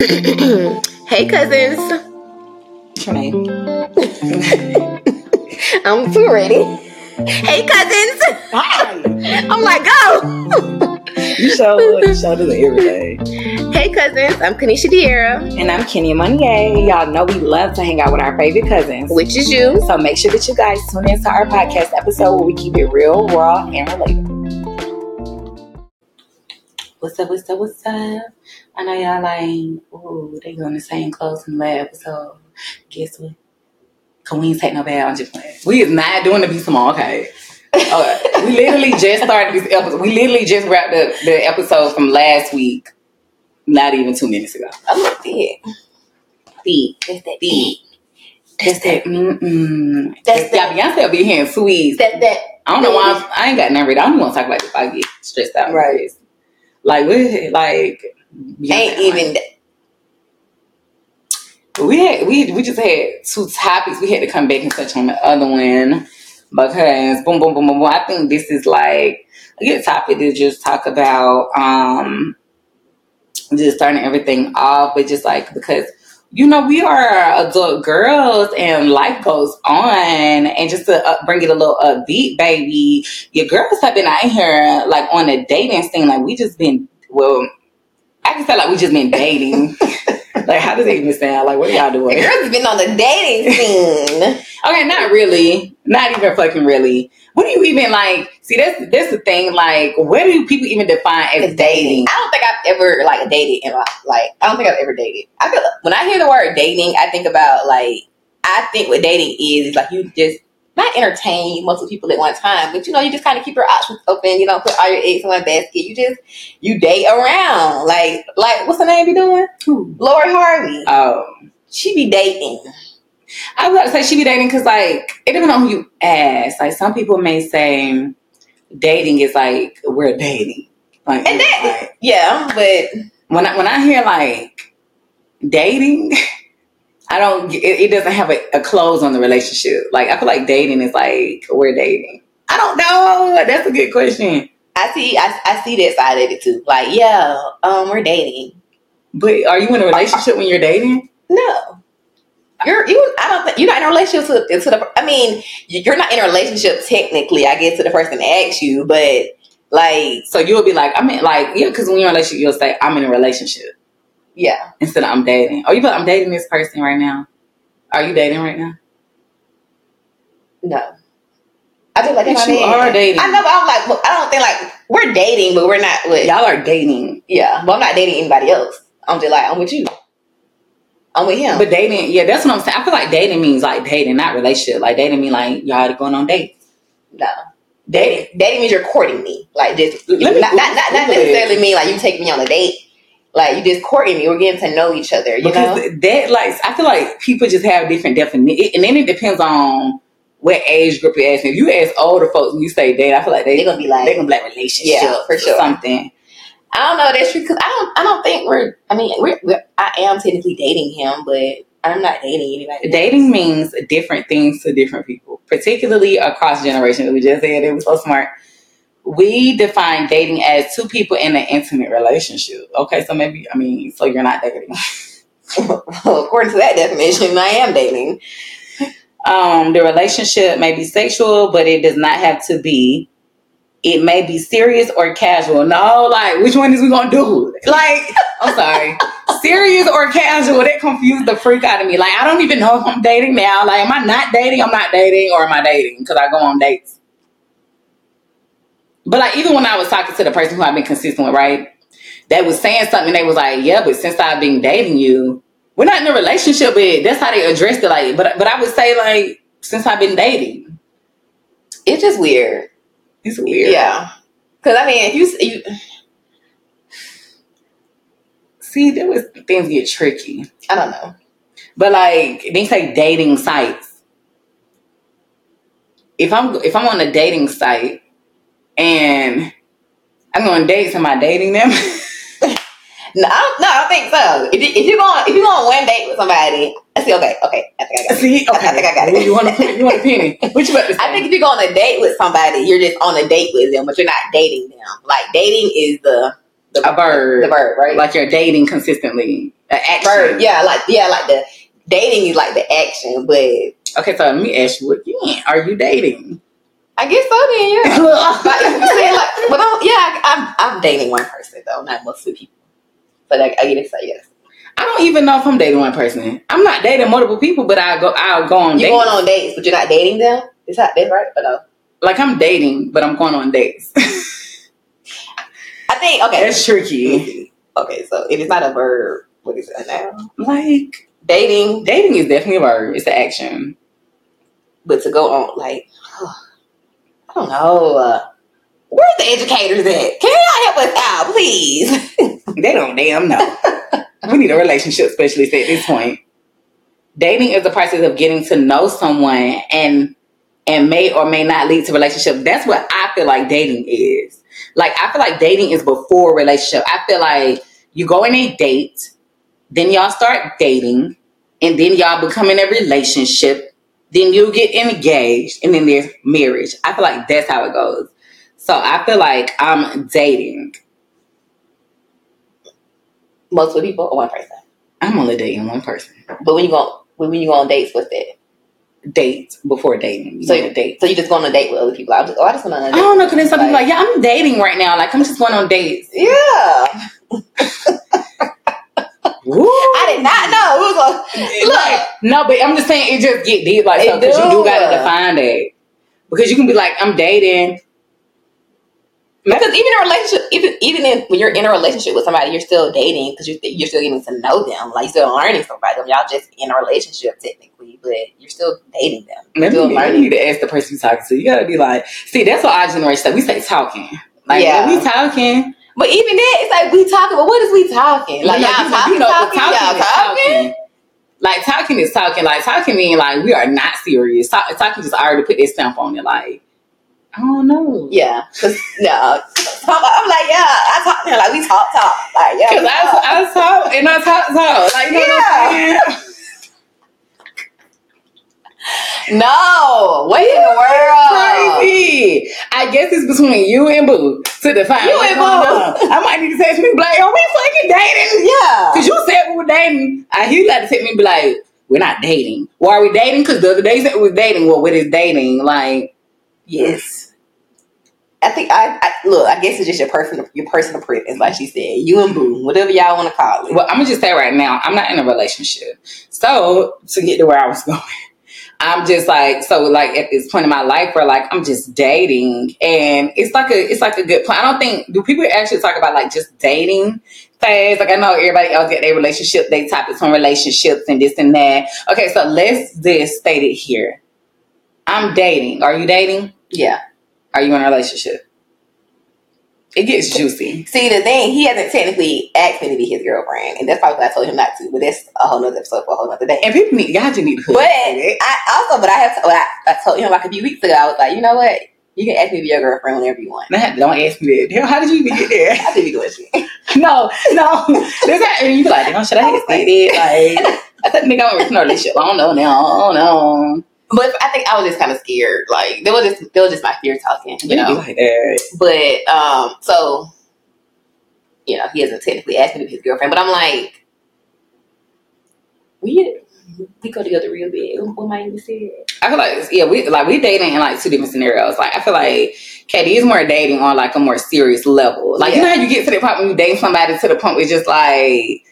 hey, cousins. What's your name? I'm too ready. Hey, cousins. Hi. I'm like, go. You show, you show this every day. hey, cousins. I'm Kanisha Diera, And I'm Kenya Monnier. Y'all know we love to hang out with our favorite cousins. which is you. So make sure that you guys tune into our podcast episode where we keep it real, raw, and relatable. What's up, what's up, what's up? I know y'all like, ooh, they doing the same clothes the last episode. Guess what? Can we ain't take no bad, I'm just playing. We is not doing the be small, okay? Okay. we literally just started this episode. We literally just wrapped up the episode from last week, not even two minutes ago. I'm like, yeah. Feet. That's that Feet. That's that. Mm-mm. That's Y'all, Beyonce will be here in two weeks. That that. I don't know why I'm, I ain't got nothing ready. I don't want to talk about this. if I get stressed out. Right. Like we like Ain't even. that. we had we we just had two topics. We had to come back and touch on the other one because boom boom boom boom. boom. I think this is like a good topic to just talk about. Um, just starting everything off, but just like because you know we are adult girls and life goes on, and just to uh, bring it a little upbeat, baby. Your girls have been out here like on a dating scene. Like we just been well. I can say like we just been dating. like how does it even sound? Like what are y'all The doing? girls have been on the dating scene. Okay, not really. Not even fucking really. What do you even like? See, that's that's the thing. Like, what do people even define as dating? I don't think I've ever like dated in my like. I don't think I've ever dated. I feel when I hear the word dating, I think about like. I think what dating is like you just not entertain multiple people at one time, but you know you just kind of keep your options open. You don't put all your eggs in one basket. You just you date around. Like like what's the name be doing? Lori Harvey. Oh, She be dating. I was about to say she be dating because like it depends on who you ask. Like some people may say dating is like we're dating. Like, And that- like, Yeah, but when I when I hear like dating, I don't. It, it doesn't have a, a close on the relationship. Like I feel like dating is like we're dating. I don't know. That's a good question. I see I, I see that side of it too. Like yeah, um, we're dating. But are you in a relationship when you're dating? No. You're you. I don't think you're not in a relationship to, to the. I mean, you're not in a relationship technically. I guess to the person that asks you, but like, So you'll be like, I mean, like, yeah, because when you're in a relationship, you'll say, I'm in a relationship yeah, instead of I'm dating. Oh, you but I'm dating this person right now. Are you dating right now? no. I just like you man. are dating. I know, but I'm like, I don't think like we're dating, but we're not with. Y'all are dating. Yeah, but I'm not dating anybody else. I'm just like I'm with you. I'm with him. But dating, yeah, that's what I'm saying. I feel like dating means like dating, not relationship. Like dating mean like y'all going on dates. no. Dating. Dating, dating means you're courting me. Like just Let me not, not, not, not necessarily mean like you take me on a date. Like you just courting me. We're getting to know each other. You Because know. that, like, I feel like people just have different definitions. And then it depends on what age group you're asking. If you ask older folks and you say date, I feel like they, They're gonna be like, they're to be like relationship Yeah, for or sure. something. I don't know. That's true because I don't. I don't think we're. I mean, we're, we're. I am technically dating him, but I'm not dating anybody. dating means different things to different people, particularly across generations. We just said it was so smart. We define dating as two people in an intimate relationship. Okay, so maybe I mean, so you're not dating. well, According to that definition, I am dating. Um, the relationship may be sexual, but it does not have to be. It may be serious or casual. No, like which one is we gonna do? Like, I'm sorry, serious or casual? That confused the freak out of me. Like, I don't even know if I'm dating now. Like, am I not dating? I'm not dating, or am I dating? Because I go on dates. But like, even when I was talking to the person who I've been consistent with, right? They was saying something. They was like, "Yeah, but since I've been dating you, we're not in a relationship." But that's how they addressed it. Like, but but I would say like, since I've been dating, It's just weird. it's weird. Yeah. Because I mean, if you, you, See, there was things get tricky. I don't know. But like they say dating sites. If I'm if I'm on a dating site and I'm going to date somebody dating them, No, I don't, no, I don't think so. If, you, if you're going, if you're going one date with somebody, I see. Okay, okay, I think I got it. see, okay, I think I got it. You want to you want a penny? What you about to say? I think if you go on a date with somebody, you're just on a date with them, but you're not dating them. Like dating is the the A verb. the verb, right? Like you're dating consistently. An action. verb, yeah, like yeah, like the dating is like the action, but Okay, so let me ask you again. Are you dating? I guess so. Then yeah. You say like, but I'm, yeah, I'm I'm dating one person though, not multiple people. But like, I get to say yes. I don't even know if I'm dating one person. I'm not dating multiple people, but I go I'll go on You dates. going on dates, but you're not dating them. Is that that's right? But no, like I'm dating, but I'm going on dates. I think okay. That's tricky. Okay, so if it's not a verb, what is it now? Like Dating, dating is definitely a verb. It's an action. but to go on like, I don't know. Uh, where's the educators at? Can y'all help us out, please? They don't damn know. we need a relationship specialist at this point. Dating is the process of getting to know someone and and may or may not lead to relationship. That's what I feel like dating is. Like I feel like dating is before relationship. I feel like you go in a date, then y'all start dating, and then y'all become in a relationship, then you get engaged, and then there's marriage. I feel like that's how it goes. So I feel like I'm dating. Multiple people or one person. I'm only dating one person. But when you go when you go on dates, what's that? Dates before dating. So So a date. So you just go on a date with other people. I'm just, oh, I just on a I don't know, because then some people like, yeah, I'm dating right now. Like, I'm just going on dates. Yeah, Woo. I did not know. It was a, look, Like, no, but I'm just saying it just get deep like so because you do. gotta define that. Because you can be like, I'm dating. because even in a relationship, even even in, when you're in a relationship with somebody, you're still dating because you're you're still getting to know them. Like you're still learning something about them. Y'all just in a relationship technically, but you're still dating them. Maybe Still you need- you need to ask the person you're talking to. You gotta be like, see, that's what our generation say. We say talking. Like, Yeah. yeah. we talking. But even then, it's like we talking. But what is we talking? Like You know, y'all you talking, know, talking, talking y'all talking. Like talking is talking. Like talking mean like we are not serious. Talk, talking just already put this stamp on it. Like I don't know. Yeah, cause no, I'm like yeah, I talk to her like we talk, talk, like yeah. Cause. I, I talk and I talk talk. Like you know saying? No, what in the world? Crazy. I guess it's between you and Boo to define. You and Boo. I might need to text me like, are we fucking dating? Yeah, Cause you said we were dating. I hear you like to text me be like, we're not dating. Why are we dating? Cause the other day said we was dating. Well, what is dating? Like, yes. I think I, I look. I guess it's just your personal your personal preference, like she said. You and Boo, whatever y'all want to call it. well, I'm gonna just say right now, I'm not in a relationship. So to get to where I was going, I'm just like so like at this point in my life where like I'm just dating and it's like a it's like a good plan. I don't think do people actually talk about like just dating phase? Like I know everybody else get their relationship, they topics on relationships and this and that. Okay, so let's just state it here. I'm dating. Are you dating? yeah. Are you in a relationship? It gets juicy. See, the thing he hasn't technically asked me to be his girlfriend, and that's probably why I told him not to. But that's a whole nother episode for a whole nother day. And people need y'all just need to But up with it. I also, but I have, what I, I told him like a few weeks ago. I was like, you know what? You can ask me to be your girlfriend whenever you want. Nah, don't ask me that. How did you even get there? I do be doing shit. no, no. There's that, and you be like, should I have said it? Like, I said, nigga, I'm a relationship. I don't know now. I don't know. But I think I was just kind of scared. Like that was just that was just my fear talking, you know, like. But um, so you know, he hasn't technically asked me to be his girlfriend, but I'm like, we we go together real big. What might even say? I feel like, yeah, we like we dating in like two different scenarios. Like, I feel like Katie is more dating on like a more serious level. Like, you know how you get to the point when you date somebody to the point where it's just like.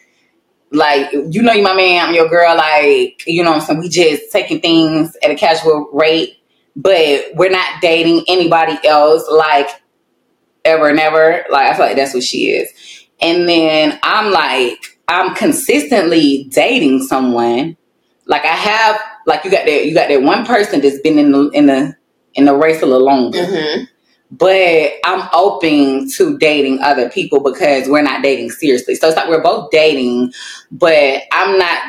Like you know, you my man, I'm your girl. Like you know, what I'm saying we just taking things at a casual rate, but we're not dating anybody else. Like ever and ever. Like I feel like that's what she is. And then I'm like, I'm consistently dating someone. Like I have, like you got that, you got that one person that's been in the in the in the race a little longer. Mm-hmm. But I'm open to dating other people because we're not dating seriously. So it's like we're both dating, but I'm not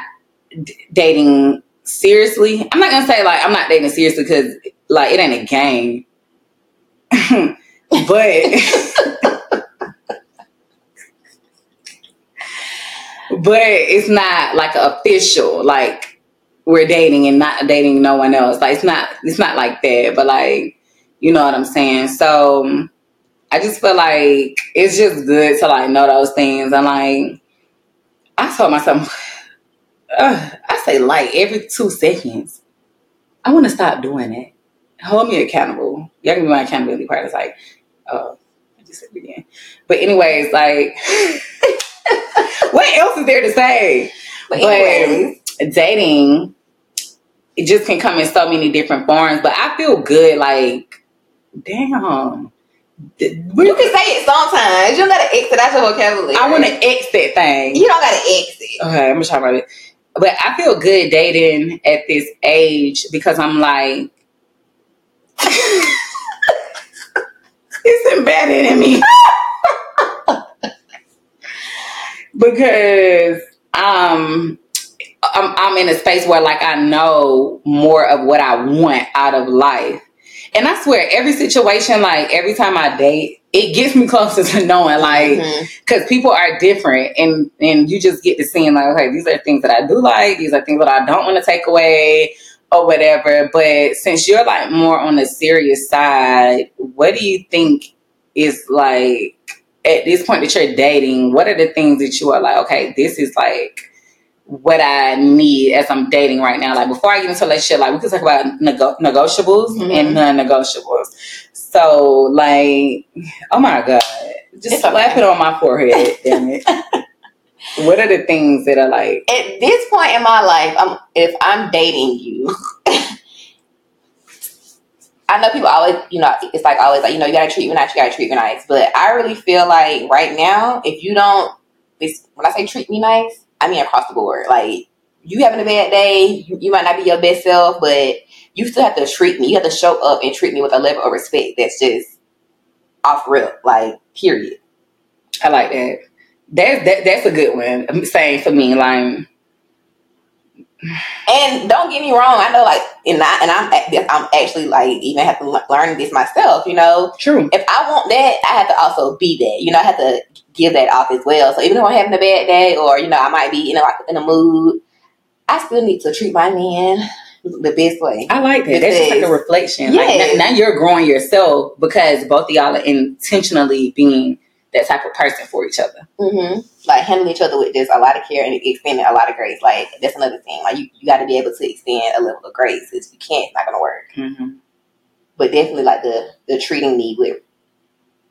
d- dating seriously. I'm not gonna say like I'm not dating seriously because like it ain't a game. but but it's not like official like we're dating and not dating no one else like it's not it's not like that but like you know what i'm saying so I just feel like it's just good to like know those things and like I told myself I say like every two seconds. I want to stop doing it. Hold me accountable. Y'all can be my accountability partner. It's like, oh, I just said it again. But anyways, like, what else is there to say? But But anyways, dating, it just can come in so many different forms. But I feel good. Like, damn. You can say it sometimes. You don't gotta exit out your vocabulary. I want to exit that thing. You don't gotta exit. Okay, I'm gonna try about it. But I feel good dating at this age because I'm like, it's embedded in me. because um, I'm, I'm in a space where like I know more of what I want out of life. And I swear, every situation, like every time I date, it gets me closer to knowing, like, mm-hmm. because people are different and and you just get to seeing like okay these are things that i do like these are things that i don't want to take away or whatever. But since you're like more on the serious side what do you think is like at this point that you're dating what are the things that you are like okay this is like what I need as I'm dating right now. Like before I get into a relationship, like we can talk about nego- negotiables Mhm. and non-negotiables. So like, oh my god, just It's slap okay. it on my forehead, damn it. what are the things that are like? At this point in my life, I'm if I'm dating you. I know people always, you know, it's like always like, you know, you gotta treat me nice, you gotta treat me nice. But I really feel like right now, if you don't, when I say treat me nice, I mean across the board. Like, you having a bad day, you, you might not be your best self, but you still have to treat me. You have to show up and treat me with a level of respect that's just off real, like, period. I like that. That's that, that's a good one. Saying for me, like And don't get me wrong, I know like, and I and I'm I'm actually like even have to learn this myself. You know, true. if I want that, I have to also be that. You know, I have to give that off as well. So even if I'm having a bad day, or you know, I might be you know in a mood, I still need to treat my man the best way. I like that. That's just like a reflection. Yes. Like now, now you're growing yourself because both of y'all are intentionally being that type of person for each other. hmm Like handling each other with just a lot of care and extending a lot of grace. Like that's another thing. Like you, you got to be able to extend a level of grace. If you can't, it's not gonna work. Mm-hmm. But definitely like the the treating me with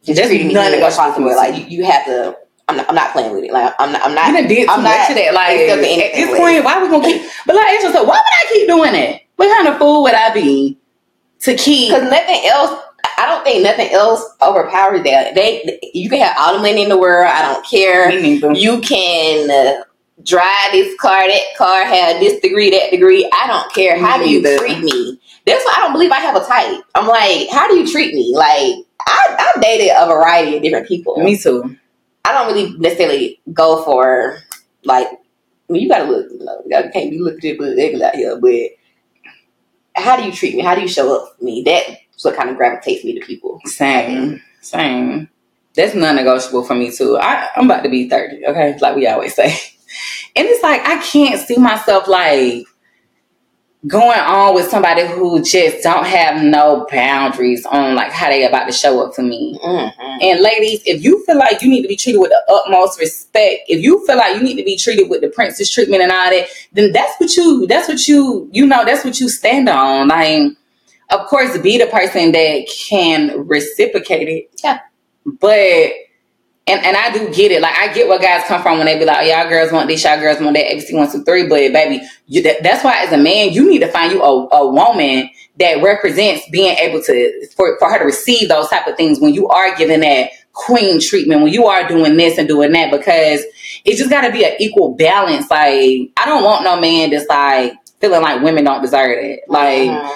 just treating me good non-negotiable across the for me, board. Like you, you have to. I'm not, I'm not playing with it. Like I'm not. I'm not. Done did too I'm much not of that. Like at this point, why we gonna keep? But like ask yourself, why would I keep doing it? What kind of fool would I be to keep? Because nothing else, I don't think nothing else overpowers that. They, you can have all the money in the world. I don't care. You can uh, drive this car, that car, have this degree, that degree. I don't care. How Me do you treat me? That's why I don't believe I have a type. I'm like, how do you treat me? Like, I, I've dated a variety of different people. Me too. I don't really necessarily go for like. I mean, you gotta look. You know, you can't be looking at but ugly out here. But how do you treat me? How do you show up for me? That's what kind of gravitates me to people. Same, same. That's non-negotiable for me too. I, I'm about to be thirty. Okay, like we always say, and it's like I can't see myself like going on with somebody who just don't have no boundaries on like how they about to show up for me. Mm-hmm. And ladies, if you feel like you need to be treated with the utmost respect, if you feel like you need to be treated with the princess treatment and all that, then that's what you that's what you you know, that's what you stand on. Like of course be the person that can reciprocate it. Yeah. But and, and I do get it. Like I get where guys come from when they be like, oh, "Y'all girls want this, y'all girls want that." ABC one two three. But baby, you, that, that's why as a man, you need to find you a, a woman that represents being able to for, for her to receive those type of things when you are giving that queen treatment, when you are doing this and doing that, because it just got to be an equal balance. Like I don't want no man that's like feeling like women don't deserve it. Like Mhm.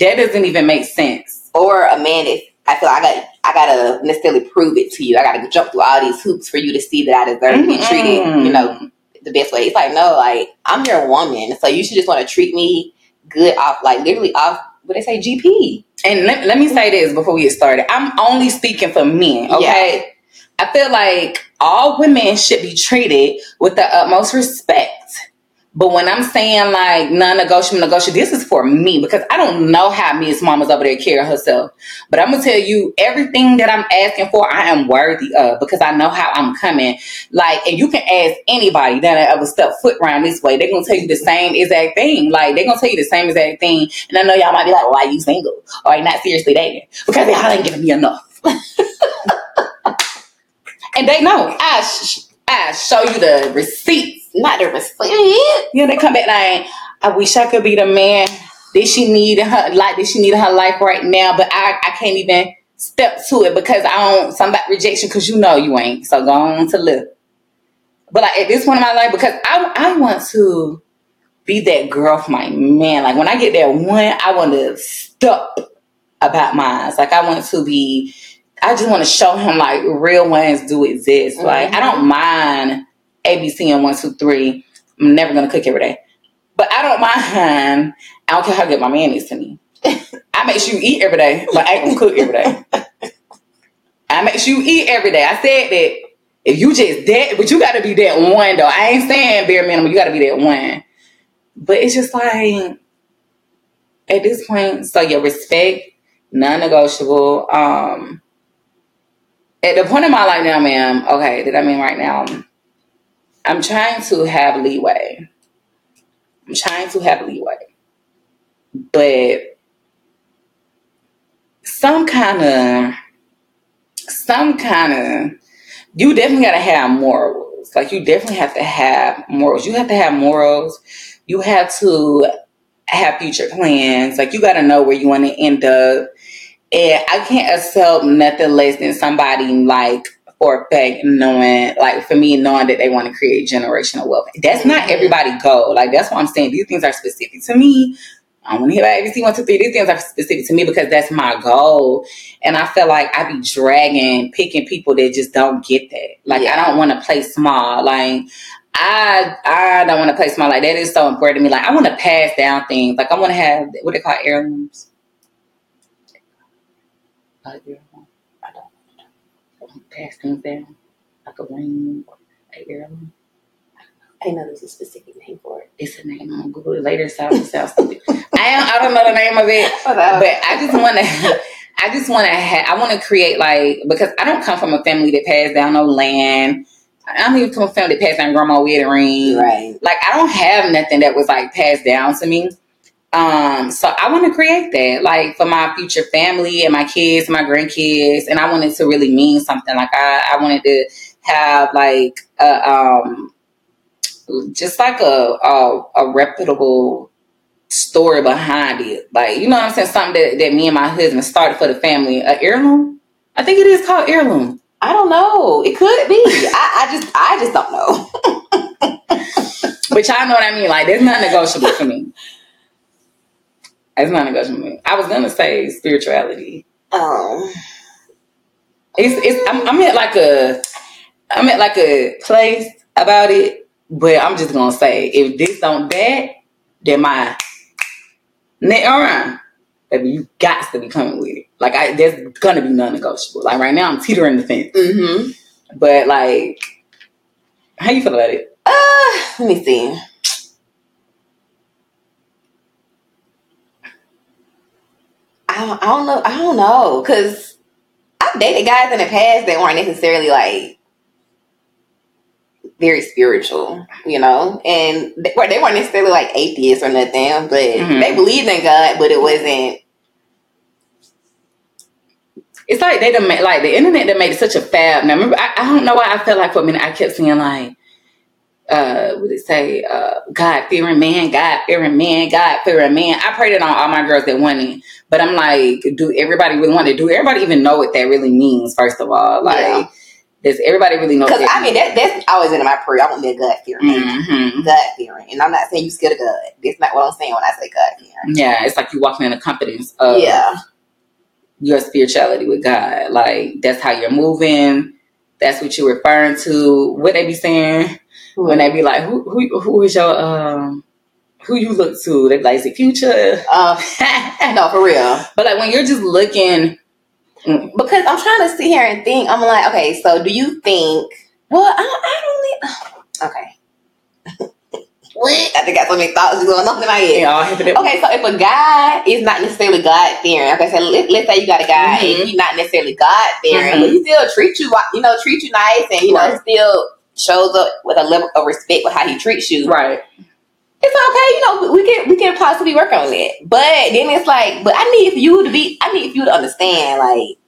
that doesn't even make sense. or a man that I feel I got I gotta necessarily prove it to you. I gotta jump through all these hoops for you to see that I deserve to be mm-hmm. treated. You know, the best way. It's like no, like I'm your woman, so you should just want to treat me good off, like literally off. What they say, GP. And let, let me say this before we get started. I'm only speaking for men, okay? I feel like all women should be treated with the utmost respect. But when I'm saying like non-negotiable, negotiable, this is for me because I don't know how Miss Mama's over there carry herself. But I'm gonna tell you everything that I'm asking for, I am worthy of because I know how I'm coming. Like, and you can ask anybody that ever stepped foot around this way, they're gonna tell you the same exact thing. Like, they're gonna tell you the same exact thing. And I know y'all might be like, "Why you single? Or you not seriously dating?" Because y'all ain't giving me enough. and they know. I sh- I show you the receipts Not the receipt. yeah, they come back like, uh, I wish I could be the man that she need in her like that she need in her life right now, but I, I can't even step to it because I don't somebody rejection because you know you ain't. So go on to live. But like at this point in my life, because I I want to be that girl for my man. Like when I get that one, I want to stop about mine. Like I want to be I just want to show him like real ones do exist. Like I mm-hmm. don't mind ABC and one, two, three. I'm never gonna cook every day. But I don't mind. I don't care how good my man is to me. I make sure you eat every day, but I ain't gonna cook every day. I make sure you eat every day. I said that if you just that, but you gotta be that one though. I ain't saying bare minimum, you gotta be that one. But it's just like at this point, so your respect, non-negotiable. Um at the point in my life now, ma'am, okay, that I mean right now, I'm trying to have leeway. I'm trying to have leeway. But some kind of some kind of you definitely gotta have morals. Like you definitely have to have morals. You have to have morals. You have to have future plans. Like you gotta know where you wanna end up. And I can't accept nothing less than somebody like for a fact knowing, like for me, knowing that they want to create generational wealth. That's not everybody goal. Like that's what I'm saying. These things are specific to me. I don't want to hear about ABC one, two, three. These things are specific to me because that's my goal. And I feel like I'd be dragging, picking people that just don't get that. Like I don't want to play small. Like I I don't want to play small. Like that is so important to me. Like I want to pass down things. Like I want to have what they call heirlooms. Uh, heirloom. I don't. I want to pass things down like a ring, a heirloom. I know there's a specific name for it. It's a name. Gonna Google it later. So it sounds stupid. I don't, I don't know the name of it, But, but I just want to. I just want to. Ha- I want to create like because I don't come from a family that passed down no land. I don't even come from a family that passed down grandma wedding ring. right. Like I don't have nothing that was like passed down to me. Um, so I want to create that, like for my future family and my kids, my grandkids, and I wanted to really mean something. Like I, I wanted to have like a, um, just like a, a a reputable story behind it. Like you know what I'm saying? Something that, that me and my husband started for the family. A heirloom. I think it is called heirloom. I don't know. It could be. I, I just I just don't know. But y'all know what I mean. Like, there's not negotiable for me. It's not negotiable. I was gonna say spirituality. Um It's it's I'm, I'm at like a I'm at like a place about it, but I'm just gonna say if this don't that, then my neck around. Baby, you got to be coming with it. Like I there's gonna be non-negotiable. Like right now I'm teetering the fence. mm-hmm. But like how you feel about it? Uh let me see. I don't, I don't know. I don't know because I've dated guys in the past that weren't necessarily like very spiritual, you know, and they, they weren't necessarily like atheists or nothing, but Mhm. they believed in God, but it wasn't. It's like they done made, like the internet that made it such a fab. Now remember, I, I don't know why I felt like for a minute I kept seeing like, uh, what did it say? Uh, God fearing man, God fearing man, God fearing man. I prayed it on all my girls that wanted but I'm like, do everybody really want to do? Everybody even know what that really means? First of all, like, Yeah. does everybody really know? Because I mean, that, that's always in my prayer. I want to be a God fearing man. hmm God fearing, and I'm not saying you scared of God. That's not what I'm saying when I say God fearing. Yeah, it's like you walking in the confidence of yeah, your spirituality with God. Like that's how you're moving. That's what you're referring to. What they be saying when they be like, "Who who who is your um who you look to?" They be like, "Is it future?" um, no, for real. But like when you're just looking, Because I'm trying to sit here and think. I'm like, okay, so do you think? Well, I, I don't. Need, okay. I think I got so many thoughts going on in my head. Yeah, okay, so if a guy is not necessarily God fearing, okay, so let, let's say you got a guy Mhm. and he's not necessarily God fearing, Mhm. but he still treat you, you know, treat you nice, and you know, still shows up with a level of respect with how he treats you. right. It's okay, you know, we can we can possibly work on it. But then it's like, but I need you to be, I need you to understand, like,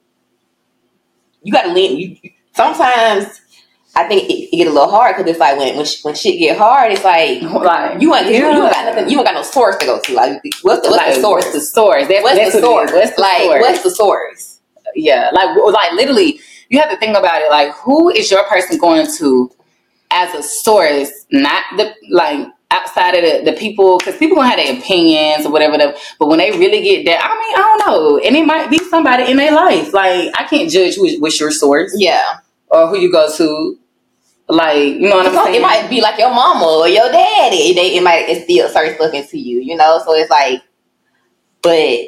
you got to lean. You sometimes. I think it, it get a little hard because it's like when when, sh- when shit get hard, it's like Like you ain't you, you ain't got yeah. nothing. You ain't got no source to go to. Like what's the, what's like, the source? What's the source? That's, What's the source? What's the like source? what's the source? yeah, like like literally, you have to think about it. Like, who is your person going to as a source? Not the like outside of the, the people, because people gonna have their opinions or whatever. The, but when they really get that, I mean, I don't know, and it might be somebody in their life. Like, I can't judge who what's your source Yeah, or who you go to. Like, you know what I'm So saying? it might be like your mama or your daddy. They it might instill certain stuff into you, you know. So it's like, but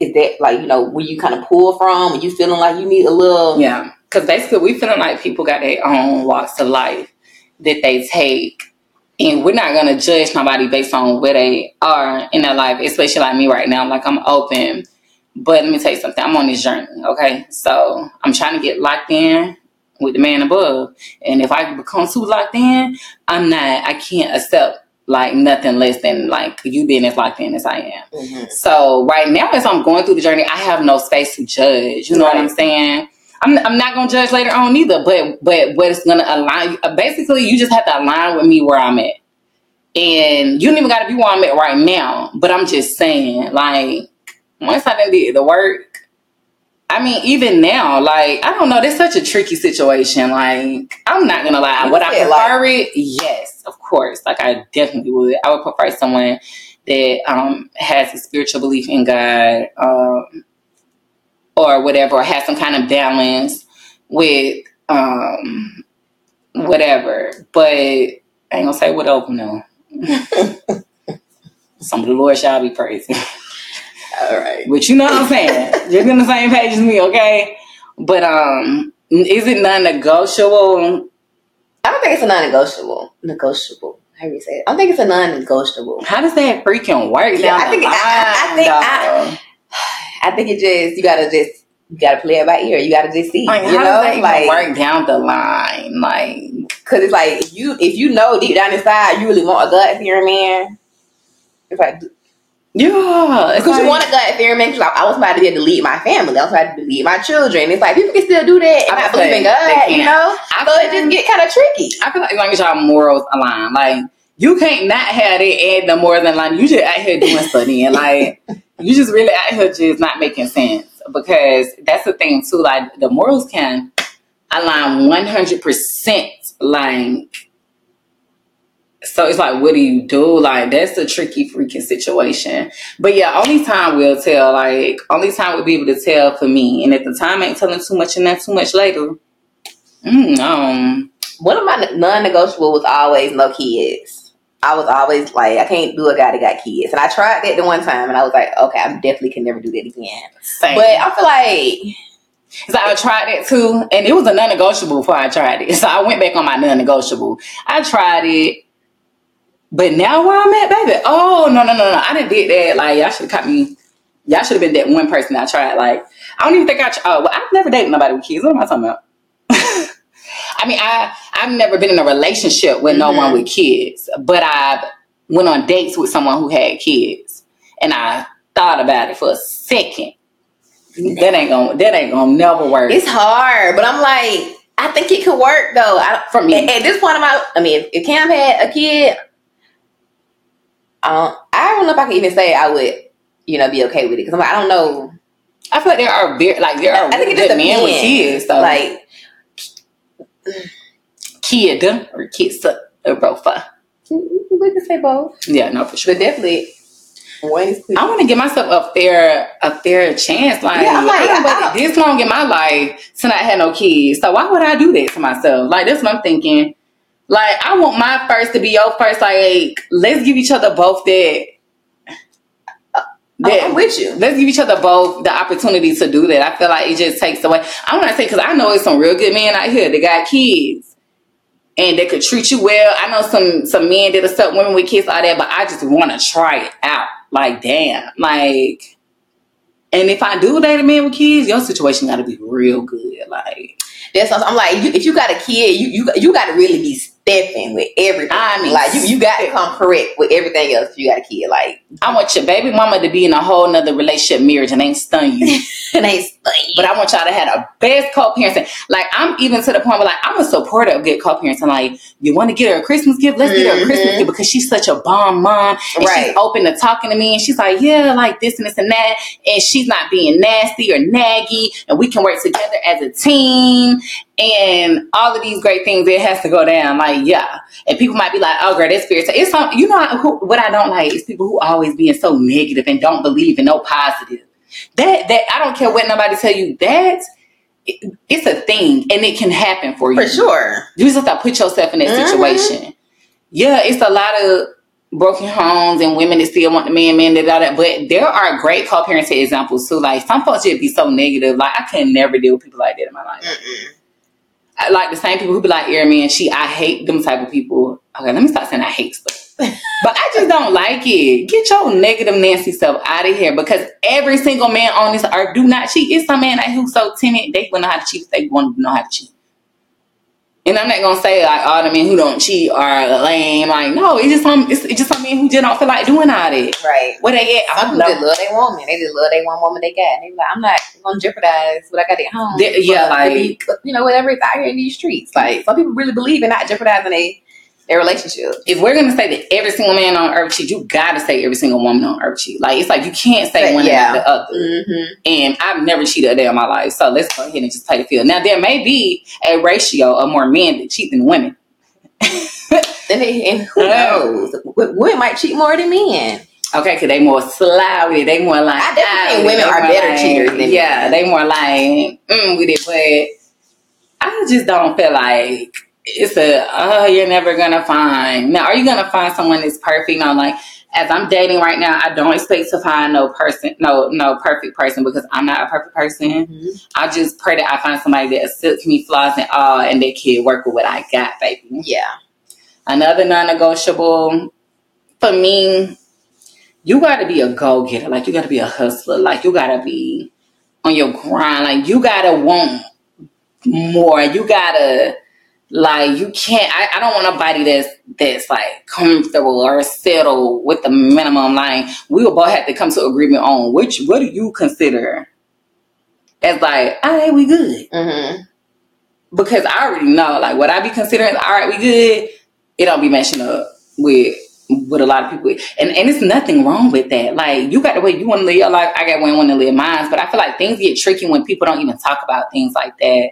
is that like you know where you kind of pull from? When you feeling like you need a little, Yeah, because basically we feeling like people got their own walks of life that they take, and we're not gonna judge nobody based on where they are in their life. Especially like me right now, like I'm open. But let me tell you something. I'm on this journey, okay? So I'm trying to get locked in with the man above, and if I become too locked in, I'm not. I can't accept like nothing less than like you being as locked in as I am. Mhm. So right now, as I'm going through the journey, I have no space to judge. You know what I'm saying? I'm, I'm not gonna judge later on either. But but what's gonna align? Basically, you just have to align with me where I'm at, and you don't even gotta be where I'm at right now. But I'm just saying, like once I done did the work. I mean, even now, like I don't know, that's such a tricky situation. Like I'm not gonna lie, You would I said, prefer it? Yes, of course. Like I definitely would. I would prefer someone that um has a spiritual belief in God, um, or whatever, or has some kind of balance with um whatever. But I ain't gonna say what else no. Some of the Lord shall be praised. all right. But you know what I'm saying? You're on the same page as me, okay? But um is it non-negotiable? I don't think it's a non-negotiable. Negotiable. How do you say it? I don't think it's a non-negotiable. How does that freaking work? Yeah, I think- I- I- I think dog? I think it just you gotta just you gotta play it by ear. You gotta just see. Like, you know, does that even like work down the line? Like, Cause it's like you if you know deep down inside you really want a God fearing man. It's like yeah, because you want a God fearing man. Cause I, I was about to be able to lead my family. I was about to lead my children. It's like people can still do that and I not believe in God. You know, I so it just get kind of tricky. I feel like as long as y'all morals align, like you can't not have it and the more than line. You just out here doing studying, like you just really out here just not making sense because that's the thing too. Like the morals can align one hundred percent. Like so, it's like, what do you do? Like that's a tricky freaking situation. But yeah, only time will tell. Like only time will be able to tell for me. And if the time ain't telling too much and not too much later, mm, um. One of my non-negotiable was always no kids. I was always like, I can't do a guy that got kids, and I tried that the one time, and I was like, okay, I definitely can never do that again. Same. But I feel like So I tried that too, and it was a non-negotiable before I tried it. So I went back on my non-negotiable. I tried it, but now where I'm at, baby. Oh no no no no! I didn't did that. Like y'all should have caught me. Y'all should have been that one person I tried. Like I don't even think I. Oh, well, I've never dated nobody with kids. What am I talking about? I mean, I I've never been in a relationship with no Mhm. one with kids, but I went on dates with someone who had kids, and I thought about it for a second. That ain't gonna that ain't gonna never work. it's hard, but I'm like, I think it could work though. I, For me. at, at this point, of my, I mean, if, if Cam had a kid, um, I don't know if I can even say I would, you know, be okay with it because I don't know. I feel like there are very like there are I think it just men with kids though. Like, kid or kids or both. we can say both, Yeah, no for sure. but definitely one is. I want to give myself a fair a fair chance. Like, Yeah, I'm like, I I- this long in my life to not have no kids. So why would I do that to myself? Like that's what I'm thinking. Like I want my first to be your first. Like let's give each other both that. Oh, that- I'm with you. let's give each other both the opportunity to do that. I feel like it just takes away. I want to say because I know it's some real good men out here that got kids, and they could treat you well. I know some some men that accept women with kids, all that, but I just want to try it out. Like, damn, like. And if I do date a man with kids, your situation got to be real good. Like, That's what I'm like. You, if you got a kid, you you you got to really be stepping with everything. I mean, like you you got to come correct with everything else. If you got a kid, like I want your baby mama to be in a whole nother relationship marriage and ain't stun you. and they But I want y'all to have the best co-parenting. Like I'm even to the point where like I'm a supporter of good co-parenting. Like you want to get her a Christmas gift, let's get her a Christmas Mhm. gift because she's such a bomb mom and Right. she's open to talking to me and she's like, yeah, like this and this and that, and she's not being nasty or naggy, and we can work together as a team and all of these great things. It has to go down. Like yeah, and people might be like, oh girl, that's spirit. It's some, you know who, what I don't like is people who always being so negative and don't believe in no positive. That that I don't care what nobody tell you. That it- it's a thing and it can happen for you. for sure. You just have to put yourself in that Mhm. situation. Yeah, it's a lot of broken homes and women that still want the man, man, that, that. But there are great co-parenting examples too. Like some folks just be so negative. Like I can never deal with people like that in my life. Mm-mm. I like the same people who be like, "Air man, she." I hate them type of people. Okay, let me stop saying I hate stuff. but I just don't like it. Get your negative Nancy self out of here because every single man on this earth do not cheat. It's some man that who's so timid they will know how to cheat. They want to know how to cheat. And I'm not gonna say like all the men who don't cheat are lame. Like no, it's just some it's, it's just some men who just don't feel like doing all that. Right. Where they at? I Some people just love their woman. They just love their one woman they got. And they like, I'm not gonna jeopardize what I got at home. They- yeah, like- you know, whatever is out here in these streets. Like some people really believe in not jeopardizing their their relationship. If we're gonna say that every single man on earth cheat, you gotta say every single woman on earth cheat. Like it's like you can't say one Yeah. the other. Mm-hmm. and I've never cheated a day in my life. So let's go ahead and just play the field. Now there may be a ratio of more men that cheat than women. And, and who knows? Women might cheat more than men. Okay, cause they more slowy. They more like I definitely think "Ah," women are better like- cheaters than yeah. men. They more like mm, with it, but I just don't feel like it's a oh you're never gonna find. Now are you gonna find someone that's perfect? No, like as I'm dating right now, I don't expect to find no person, no no perfect person because I'm not a perfect person. Mm-hmm. I just pray that I find somebody that accepts me flaws and all, and they can work with what I got, baby. Yeah. Another non-negotiable for me, you got to be a go-getter. Like you got to be a hustler. Like you got to be on your grind. Like you got to want more. You got to like you can't. I, I don't want nobody that's that's like comfortable or settled with the minimum. Like we will both have to come to agreement on which. What do you consider? As like, all right, we good Mm-hmm. because I already know, like, what I be considering, all right, we good, it don't be matching up with with a lot of people, and and it's nothing wrong with that. Like, you got the way you want to live your life, I got the way I want to live mine. But I feel like things get tricky when people don't even talk about things like that.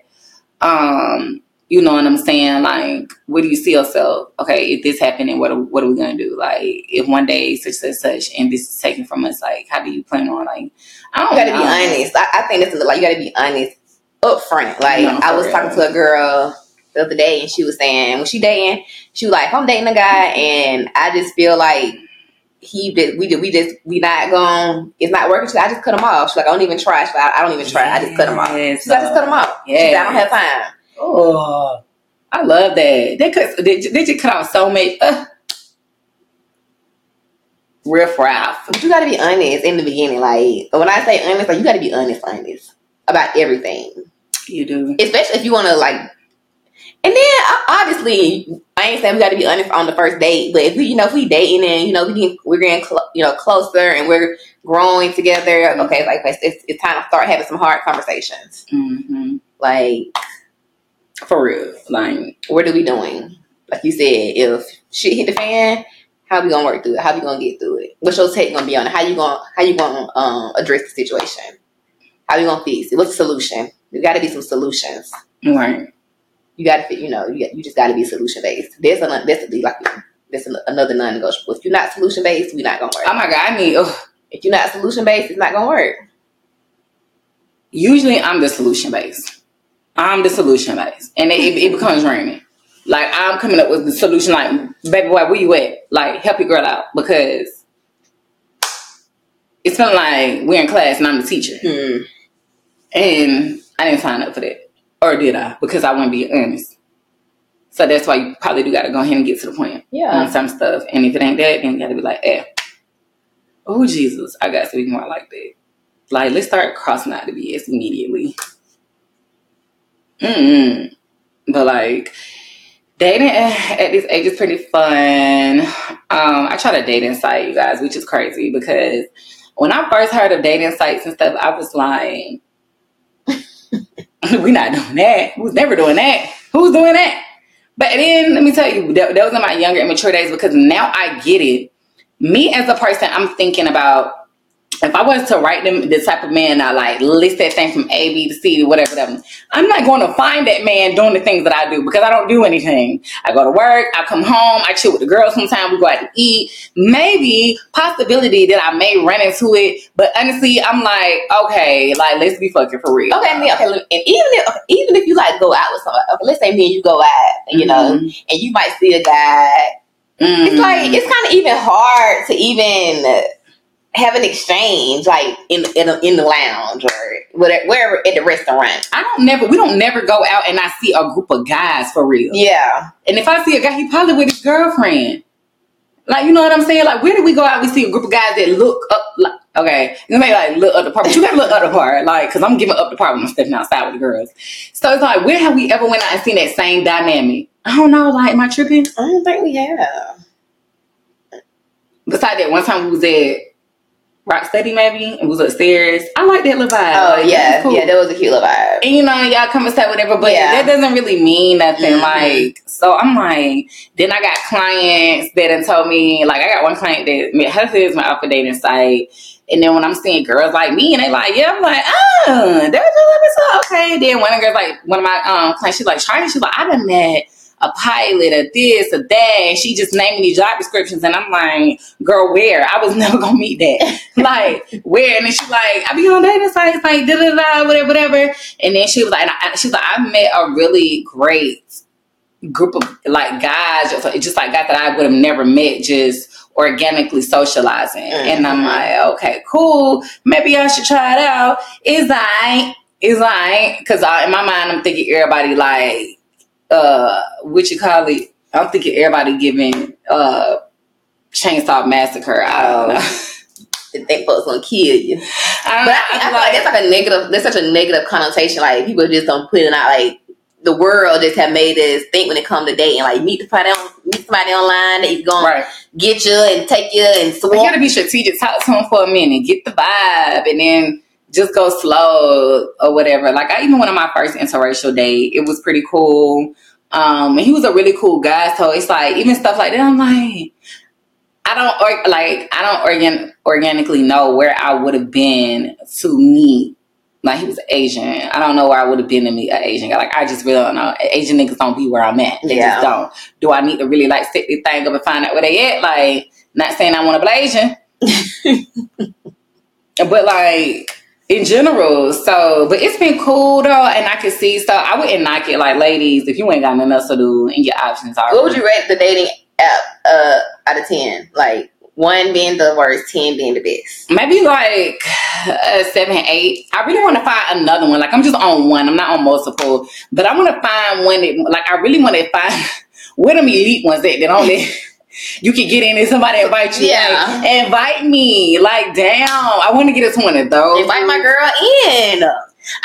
Um, you know what I'm saying? Like, what do you see yourself? Okay, if this happened, what are, what are we gonna do? Like, if one day such such such, and this is taken from us, like, how do you plan on? Like, I don't You gotta know. be honest. I, I think that's like you gotta be honest up front. Like No, I was real. talking to a girl the other day and she was saying when she dating, she was like, I'm dating a guy and I just feel like he did we did we just we not going it's not working. She's like, I just cut him off. She's like, I don't even try. She's like, I don't even try. I just cut him off. She's like, I just cut him off. She's like, I don't have time. Oh, I love that. They. They, they just cut off so much. Uh, riff raff. But you gotta be honest in the beginning. Like when I say honest, like you gotta be honest, honest about everything. You do. especially if you want to like. And then uh, obviously, I ain't saying we got to be honest on the first date, but if we, you know, if we dating and you know we getting, we're getting, clo- you know, closer and we're growing together, okay, like it's, it's time to start having some hard conversations. hmm Like, For real. Like, what are we doing? Like you said, if shit hit the fan, how we gonna work through it? How we gonna get through it? What's your take gonna be on it? How you gonna how you gonna um, address the situation? How you gonna fix it? What's the solution? There got to be some solutions. right. you got to, fit you know, you, you just got to be solution based. There's a that's a, like that's an, another non-negotiable. If you're not solution based, we're not gonna work. Oh my god. I mean, ugh. if you're not solution based, it's not gonna work. usually, I'm the solution based. I'm the solution based, and it, it, becomes draining. Like I'm coming up with the solution. Like, baby boy, where you at? Like, help your girl out because it's feeling like we're in class and I'm the teacher. Hmm. And I didn't sign up for that. Or did I? Because I want to be honest. So that's why you probably do got to go ahead and get to the point Yeah. on some stuff. And if it ain't that, then you got to be like, eh, oh Jesus, I got to be more like that. Like, let's start crossing out the BS immediately. Mm But like, dating at this age is pretty fun. Um, I tried a dating site, you guys, which is crazy because when I first heard of dating sites and stuff, I was like, we're not doing that. Who's never doing that? Who's doing that? But then let me tell you, that, that was in my younger, immature days because now I get it. Me as a person, I'm thinking about if I was to write them the type of man I like list that thing from A, B to C to whatever, whatever, I'm not going to find that man doing the things that I do because I don't do anything. I go to work, I come home, I chill with the girls sometimes, we go out to eat. Maybe possibility that I may run into it, but honestly, I'm like, okay, like let's be fucking for real. Okay, me, okay, look, and even if even if you like go out with someone, okay, let's say me and you go out, you know, Mhm. and you might see a guy. It's Mhm. like it's kind of even hard to even have an exchange, like in in, a, in the lounge or whatever, wherever at the restaurant. I don't never, we don't never go out and I see a group of guys for real. Yeah, And if I see a guy, he probably with his girlfriend. Like, you know what I'm saying? Like, where do we go out? We see a group of guys that look up, like, okay, you may like look up the part, but you gotta look up the part, like, because I'm giving up the part when I'm stepping outside with the girls. So it's like, where have we ever went out and seen that same dynamic? I don't know, like, am I tripping? I don't think we have. Besides that, one time we was at Rock Steady, maybe, and was upstairs. I like that little vibe. Oh Like, yeah, cool. yeah, that was a cute little vibe. And you know, y'all come and say whatever, but Yeah. that doesn't really mean nothing. Mhm. Like, so I'm like, then I got clients that done told me, like, I got one client that my her is my alpha dating site. And then when I'm seeing girls like me and they like, yeah, I'm like, oh, that that's just okay. Then one of the girls, like, one of my um clients, she's like, Charlie, she's like, I done met a pilot, a this, a that. And she just naming these job descriptions. And I'm like, girl, where? I was never gonna meet that. like, where? And then she's like, I be on dating sites, like, da da da, whatever, whatever. And then she was like, and I, she's like, I met a really great group of like guys, just, just like guys that I would have never met, just organically socializing. And I'm Mhm. like, okay, cool. Maybe I should try it out. Is I, is I, because in my mind I'm thinking everybody like, uh, what you call it? I'm thinking everybody giving uh chainsaw massacre. I don't know. They think folks gonna kill you. I But. I, think, I feel like that's like a negative. That's such a negative connotation. Like people just don't put it out. Like the world just have made us think when it comes to dating. Like meet somebody on meet somebody online that is gonna right. get you and take you and But you gotta be strategic. Talk to him for a minute, get the vibe, and then just go slow or whatever. Like I even went on my first interracial date. It was pretty cool. Um, and he was a really cool guy. So it's like even stuff like that. I'm like, I don't or, like I don't organ organically know where I would have been to meet. Like he was Asian. I don't know where I would have been to meet an Asian guy. Like I just really don't know. Asian niggas don't be where I'm at. They Yeah. just don't. Do I need to really like sit this thing up and find out where they at? Like not saying I want to be Asian. but like in general, so but it's been cool though, and I can see. So I wouldn't knock it, like ladies, if you ain't got nothing else to do and your options are. What would you rate the dating app uh, out of ten? Like one being the worst, ten being the best. Maybe like uh, seven, eight. I really want to find another one. Like I'm just on one. I'm not on multiple, but I want to find one that like I really want to find where them elite ones that that only. You can get in and somebody invite you. Yeah. Like, invite me. Like, damn. I want to get a 20 though. Invite my girl in.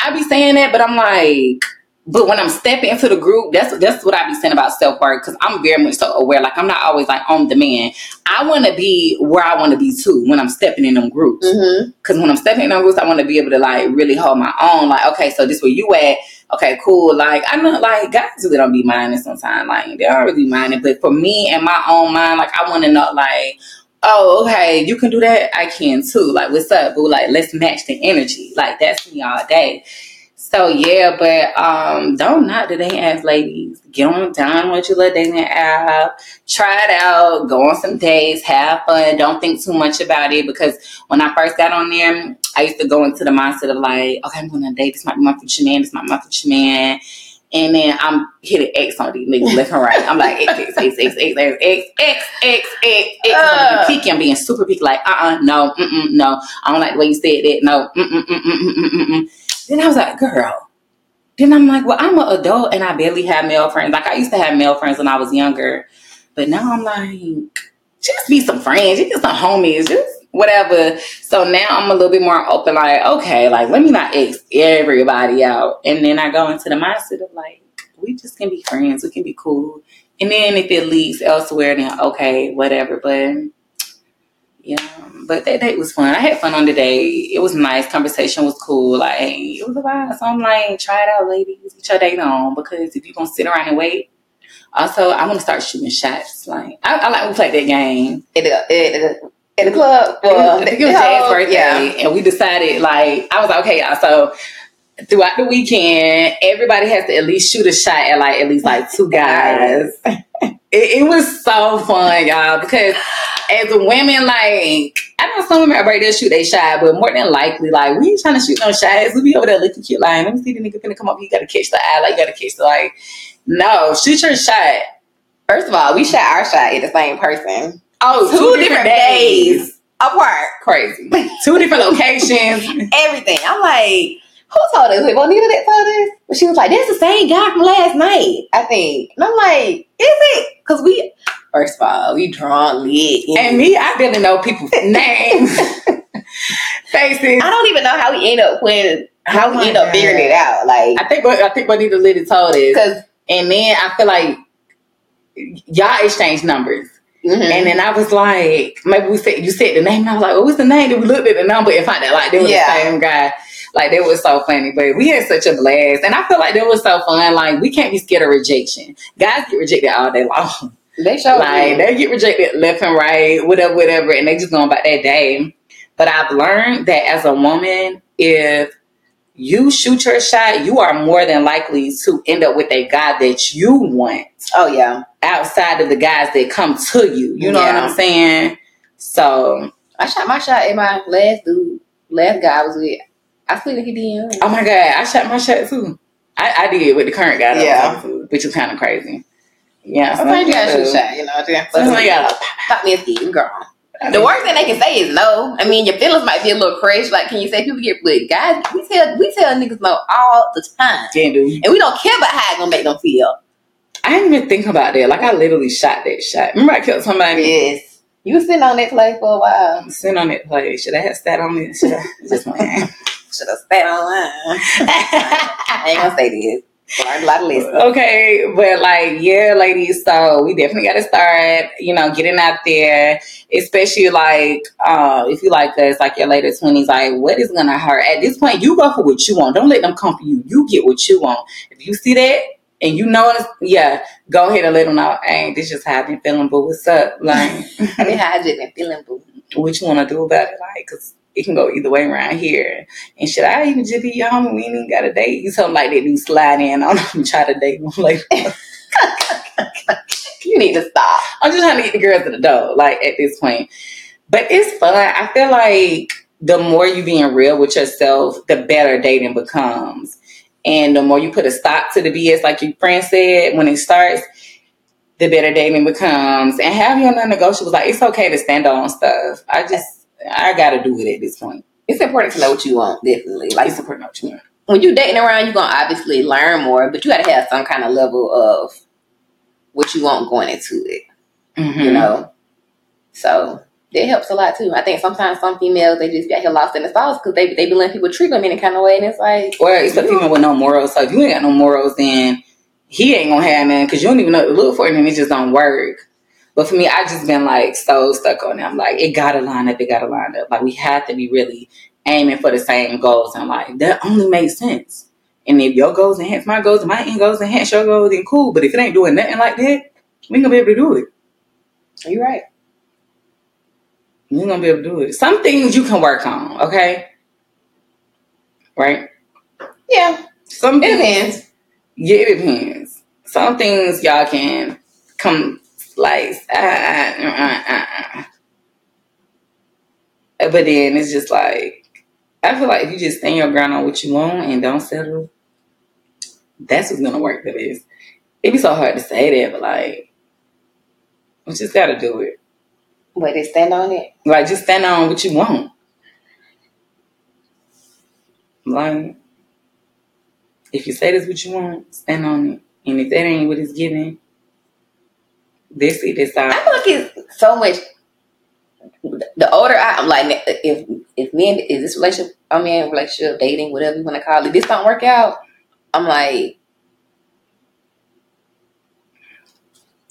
I be saying that, but I'm like, but when I'm stepping into the group, that's that's what I be saying about self work because I'm very much so aware. Like I'm not always like on demand. I want to be where I want to be too when I'm stepping in them groups. Mm-hmm. Because when I'm stepping in them groups, I want to be able to like really hold my own. Like, okay, so this where you at? Okay, cool. Like I know, like guys really don't be minding sometimes. Like they don't really minding, but for me and my own mind, like I want to know, like. Oh, okay, you can do that. I can too. Like, what's up, boo? Like, let's match the energy. Like, that's me all day. So yeah, but um, don't knock the dating apps, ladies. Get on down with your little dating app. Try it out. Go on some dates. Have fun. Don't think too much about it because when I first got on there, I used to go into the mindset of like, okay, I'm going on a date. This might be my future man. This might be my future man. And then I'm hitting X on these niggas left and right. I'm like X X X X X X X X X X X. Uh. I'm picky. I'm being super picky. Like, uh, uh no, mm, mm, no. I don't like the way you said that. No, mm, mm, mm, mm, mm, mm, mm, mm. Then I was like, girl, then I'm like, well, I'm an adult and I barely have male friends. Like I used to have male friends when I was younger, but now I'm like, just be some friends, just some homies, just whatever. So now I'm a little bit more open, like, okay, like let me not X everybody out. And then I go into the mindset of like, we just can be friends, we can be cool. And then if it leads elsewhere, then okay, whatever. But yeah, but that date was fun. I had fun on the day. It was nice. Conversation was cool. Like it was a vibe. So I'm like, try it out, ladies. Get your date on because if you're gonna sit around and wait. Also, I want to start shooting shots. Like I, I like we played that game at the, in the, club. Well, I think it was birthday, yeah. and we decided like I was like, okay, y'all. So throughout the weekend, everybody has to at least shoot a shot at like at least like two guys. it, it, was so fun, y'all, because as women, like I know some women are ready to shoot a shot, but more than likely, like we ain't trying to shoot no shots. We be over there looking cute, like let me see the nigga gonna come up. You gotta catch the eye, like you gotta catch the like. No, shoot your shot. First of all, we shot our shot at the same person. Oh, two, two different, different days. days apart. Crazy. two different locations. Everything. I'm like who told us? Wait, Bonita that told us? But she was like, that's the same guy from last night, I think. And I'm like, is it? Because we, first of all, we drawn lit. And me, I didn't know people's names, faces. I don't even know how we end up when, how oh we end up figuring it out. Like, I think, I think Bonita literally told us. Cause, and then I feel like y'all exchanged numbers. Mm-hmm. And then I was like, maybe we said you said the name, and I was like, "What was the name?" And we looked at the number and found out like they were yeah. the same guy. Like that was so funny, but we had such a blast, and I feel like that was so fun. Like we can't be scared of rejection. Guys get rejected all day long. They show like they get rejected left and right, whatever, whatever, and they just going about that day. But I've learned that as a woman, if you shoot your shot, you are more than likely to end up with a guy that you want. Oh yeah. Outside of the guys that come to you. You know yeah. what I'm saying? So I shot my shot at my last dude, last guy I was with. I slid in his DM. Oh my god, I shot my shot too. I, I did with the current guy, yeah, which was kind of crazy. Yeah, sometimes you gotta shoot shot, you know. Sometimes you gotta pop me a ski, girl. The worst thing they can say is no. I mean, your feelings might be a little crazy. Like, can you say people get with guys? We tell we tell niggas no all the time, can do, and we don't care about how it gonna make them feel. I didn't even think about that. Like, I literally shot that shot. Remember, I killed somebody. Yes, you were sitting on that play for a while. Sitting on that play. Should I have sat on it? Should I just my should have stayed online. I ain't gonna say this. Learned a lot of lessons. Okay, but like, yeah, ladies. So we definitely got to start, you know, getting out there, especially like uh, if you like us, like your later twenties. Like, what is gonna hurt? At this point, you go for what you want. Don't let them come for you. You get what you want. If you see that and you know yeah, go ahead and let them know. Hey, this just how I've been feeling, boo. What's up? Like, I mean, how I just been feeling, boo. What you want to do about it? Like, cause it can go either way around here. And should I even just be your homie? We ain't even got a date. You something like that, you slide in on them and try to date them later. you need to stop. I'm just trying to get the girls to the door, like at this point. But it's fun. I feel like the more you being real with yourself, the better dating becomes. And the more you put a stop to the BS, like your friend said, when it starts, the better dating becomes. And have your non-negotiables. Like it's okay to stand on stuff. I just I got to do it at this point. It's important to know what you want, definitely. Like it's important to know what you want. When you're dating around, you're gonna obviously learn more, but you got to have some kind of level of what you want going into it. Mm-hmm. You know, so it helps a lot too. I think sometimes some females they just get here lost in the sauce because they they be letting people treat them in any kind of way, and it's like, or it's a female with no morals. So if you ain't got no morals, then he ain't gonna have none because you don't even know what to look for, and it just don't work. But for me, I just been like so stuck on it. I'm like, it gotta line up, it gotta line up. Like we have to be really aiming for the same goals and like that only makes sense. And if your goals enhance my goals and my end goals enhance your goals, then cool. But if it ain't doing nothing like that, we ain't gonna be able to do it. You're right. You ain't gonna be able to do it. Some things you can work on, okay? Right? Yeah. Some it depends. Yeah, it depends. Some things y'all can come like, uh, uh, uh, but then it's just like, I feel like if you just stand your ground on what you want and don't settle, that's what's gonna work for this. It'd be so hard to say that, but like, we just gotta do it. But they stand on it? Like, just stand on what you want. Like, If you say this what you want, stand on it. And if that ain't what it's giving, this it is uh, I feel like it's so much. The older I, I'm like, if if me and is this relationship, I'm in relationship, dating, whatever you want to call it, this don't work out, I'm like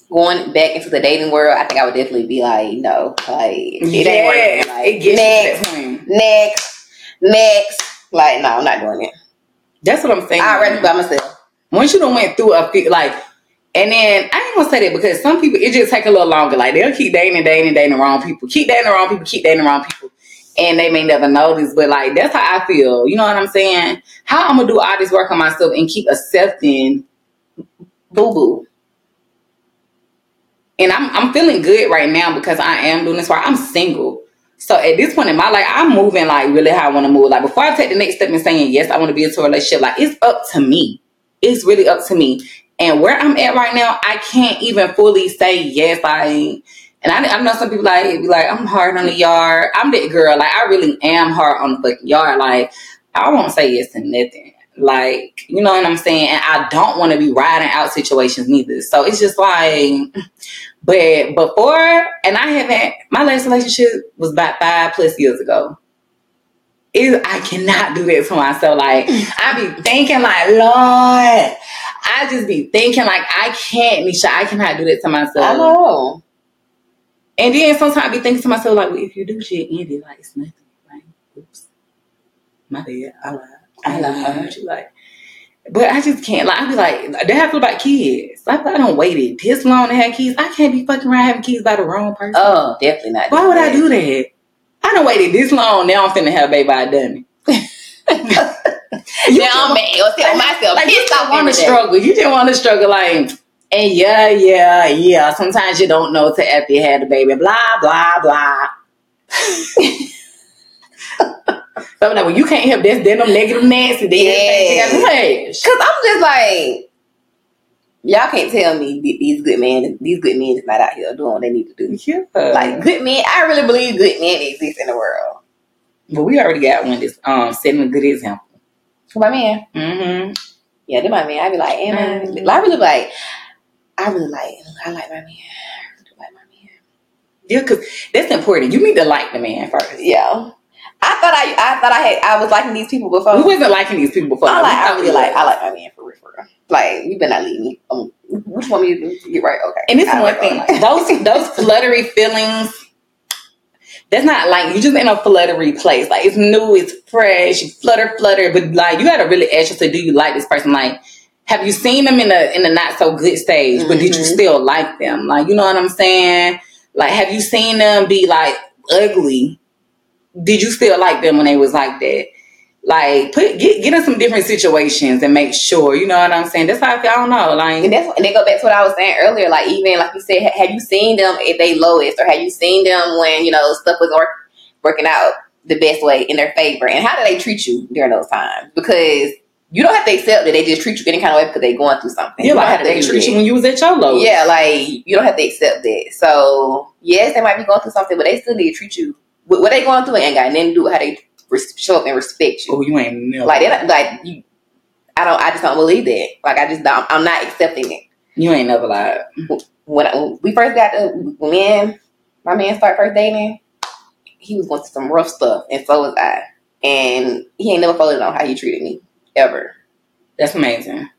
going back into the dating world. I think I would definitely be like, no, like it ain't working. Like, it gets next, you to that point. next, next. Like, no, I'm not doing it. That's what I'm saying. I'd rather be by myself. once you done went through a few, like, and then I ain't gonna say that because some people it just take a little longer. Like they'll keep dating, dating, dating the wrong people, keep dating the wrong people, keep dating the wrong people, and they may never notice. But like that's how I feel. You know what I'm saying? How I'm gonna do all this work on myself and keep accepting Boo boo. and I'm I'm feeling good right now because I am doing this work. I'm single. So at this point in my life, I'm moving like really how I want to move. Like before I take the next step and saying yes, I want to be into a relationship. Like it's up to me. It's really up to me. And where I'm at right now, I can't even fully say yes. Like, and I, I know some people like be like I'm hard on the yard. I'm that girl. Like I really am hard on the fucking yard. Like I won't say yes to nothing. Like you know what I'm saying. And I don't want to be riding out situations neither. So it's just like. But before, and I haven't, my last relationship was about five plus years ago. It, I cannot do that to myself. Like, I be thinking, like, Lord, I just be thinking, like, I can't, Nisha, I cannot do that to myself. I know. And then sometimes I be thinking to myself, like, well, if you do shit, end it, like, it's nothing. Like, oops. My bad. I lied. I lied. You like, but I just can't. Like, I be like, they have to feel about kids. Like, I don't waited this long to have kids. I can't be fucking around having kids by the wrong person. Oh, definitely not. Why would I do that? I done waited this long. Now I'm finna have a baby. I done it. You Now I'm mad. I'll tell myself. like you pissed off want to struggle. You didn't want to struggle, like, and yeah, yeah, yeah. Sometimes you don't know till after you had the baby. Blah blah blah. so I'm like, well, you can't help this. Then them negative Nancy. Then Yeah. you got hush. Cause I'm just like, y'all can't tell me these good men, these good men is not out here doing what they need to do. Yeah. Like good men, I really believe good men exist in the world. but we already got one that's um setting a good example. My man, Mm-hmm. yeah, they're my man. I be like, and I, Mhm. I really like, I really like, I like my man. I really like my man. Yeah, because that's important. You need to like the man first. Yeah, I thought I, I thought I had, I was liking these people before. We wasn't liking these people before. I like, I really like. I like my man for real, for real. Like, you better not leave me. Um, which one you do? Get right, okay. And this is I one like thing. all Those those fluttery feelings. That's not like you just in a fluttery place. Like it's new, it's fresh, you flutter, flutter. But like you gotta really ask yourself, do you like this person? Like, have you seen them in a in a not so good stage, but did you Mhm. still like them? Like, you know what I'm saying? Like, have you seen them be like ugly? Did you still like them when they was like that? Like, put get get in some different situations and make sure. You know what I'm saying? That's how I feel. I don't know. Like, And that's and they go back to what I was saying earlier. Like even like you said, ha- have you seen them at they lowest, or have you seen them when you know stuff was work, working out the best way in their favor? And how do they treat you during those times? Because you don't have to accept that they just treat you any kind of way because they're going through something. yeah, You like how have to they treat that. you when you was at your lowest? Yeah, like you don't have to accept that. So yes, they might be going through something, but they still need to treat you. What, what they going through ain't got nothing to do with how they show up and respect you. Oh, you ain't never. Like that. like you. I don't. I just don't believe that. Like I just don't. I'm not accepting it. You ain't never lied. when, I, when we first got to when me my man started first dating, he was going through some rough stuff, and so was I. And he ain't never folded on how he treated me ever. That's amazing.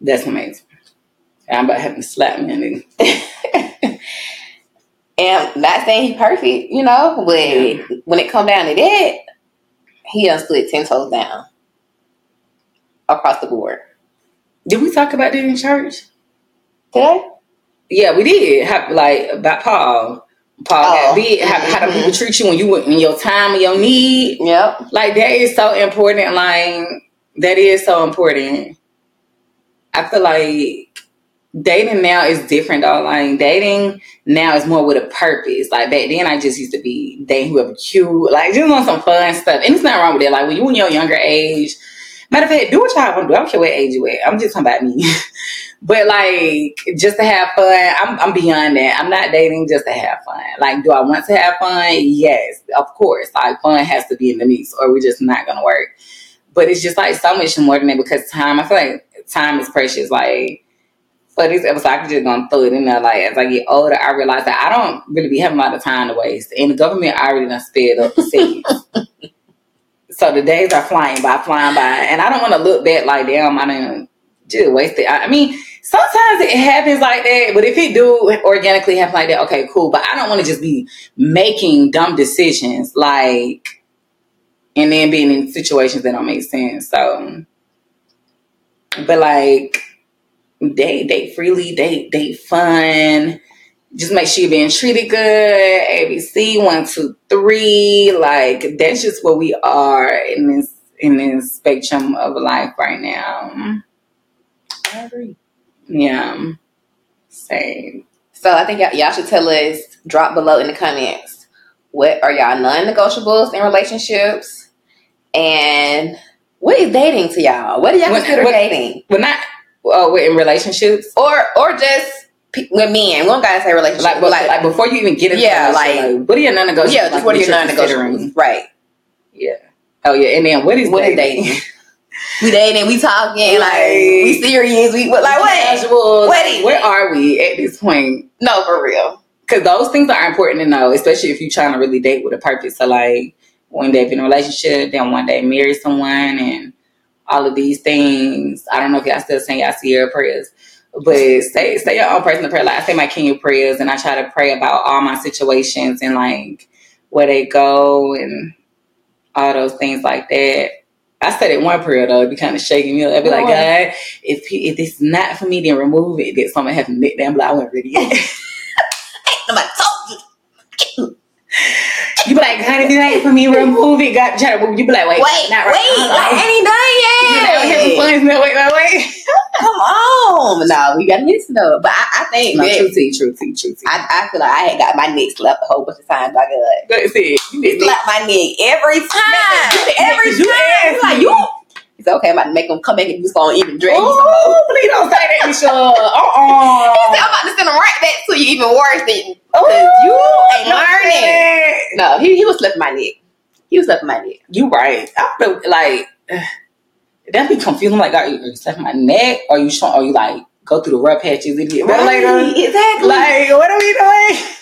That's amazing. I'm about having to slap me and not saying he perfect, you know, but Yeah. when it come down to that, he done stood ten toes down across the board. Did we talk about that in church? Today, Yeah, we did. Have, like about Paul. Paul Oh. got big. How, how Mhm. people treat you when you went in your time and your need. yep, Like that is so important. Like that is so important. I feel like dating now is different though. Like dating now is more with a purpose. Like back then I just used to be dating whoever cute, like just on some fun stuff. And it's not wrong with it. Like when you in your younger age, matter of fact, do what y'all want to do. I don't care what age you at. I'm just talking about me. but like just to have fun, I'm I'm beyond that. I'm not dating just to have fun. Like, do I want to have fun? Yes, of course. Like fun has to be in the mix or we're just not gonna work. but it's just like so much more than that because time. I feel like time is precious. Like for this episode, I could just gonna throw it in there. Like as I get older, I realize that I don't really be having a lot of time to waste, and the government already done sped up the cities. so the days are flying by, flying by, and I don't want to look back like damn, I didn't just waste it. I, I mean, sometimes it happens like that, but if it do organically happen like that, okay, cool. But I don't want to just be making dumb decisions like, and then being in situations that don't make sense. So, but like, date, date freely, date, date fun. Just make sure you're being treated good. ABC one, two, three. Like that's just where we are in this in this spectrum of life right now. I agree. Yeah. Same. So I think y'all, y'all should tell us, drop below in the comments, what are y'all non-negotiables in relationships? And what is dating to y'all? What do y'all What- consider what- dating? But not uh, in relationships. Or or just pe- with men. We don't gotta say relationship. Like, but like, like before you even get into Yeah, relationship, like- what are your non-negotiables? yeah, like, what are your non-negotiables? Right. Yeah. Oh yeah, and then what is What is dating? dating? we dating, we talking, like, Like- we serious, we what like what? Casual. What like, where are we at this point? No, for real. Because those things are important to know, especially if you're trying to really date with a purpose. So like one day be in a relationship, then one day marry someone, and all of these things. I don't know if y'all still saying y'all see your prayers. But say say your own personal prayer. Like I say my Kenya prayers, and I try to pray about all my situations and like where they go and all those things like that. I said it one prayer though, it'd be kind of shaking me up. I'd be like, God, if he, if it's not for me, then remove it. Then something happen. Then I'm like, I wasn't ready yet. Nobody told you. You be like, if it ain't for me, remove it. God, try to move. You be like, wait, Wait, not wait, right. like, ain't You done know, having yet. No, wait, wait, wait. Come on. No, we gotta listen though. But I, I think No, that true tea, true tea, true tea. I, I feel like I had got my neck slapped a whole bunch of times by God. That's it. You He did it. slapped my neck every time. Every You time. He's like, you. He said, okay, I'm about to make him come back and you gonna even drag you some more. Oh, please don't say that, Michelle. Uh-uh. He said, I'm about to send him right back to you, even worse than Ooh, you ain't learning. No, he, he was slapping my neck. He was slapping my neck. You right. I feel like that be confusing. Like, are you, are you slapping my neck? Or you showing? Or you like go through the rough patches and get better later? exactly. Like, what are we doing?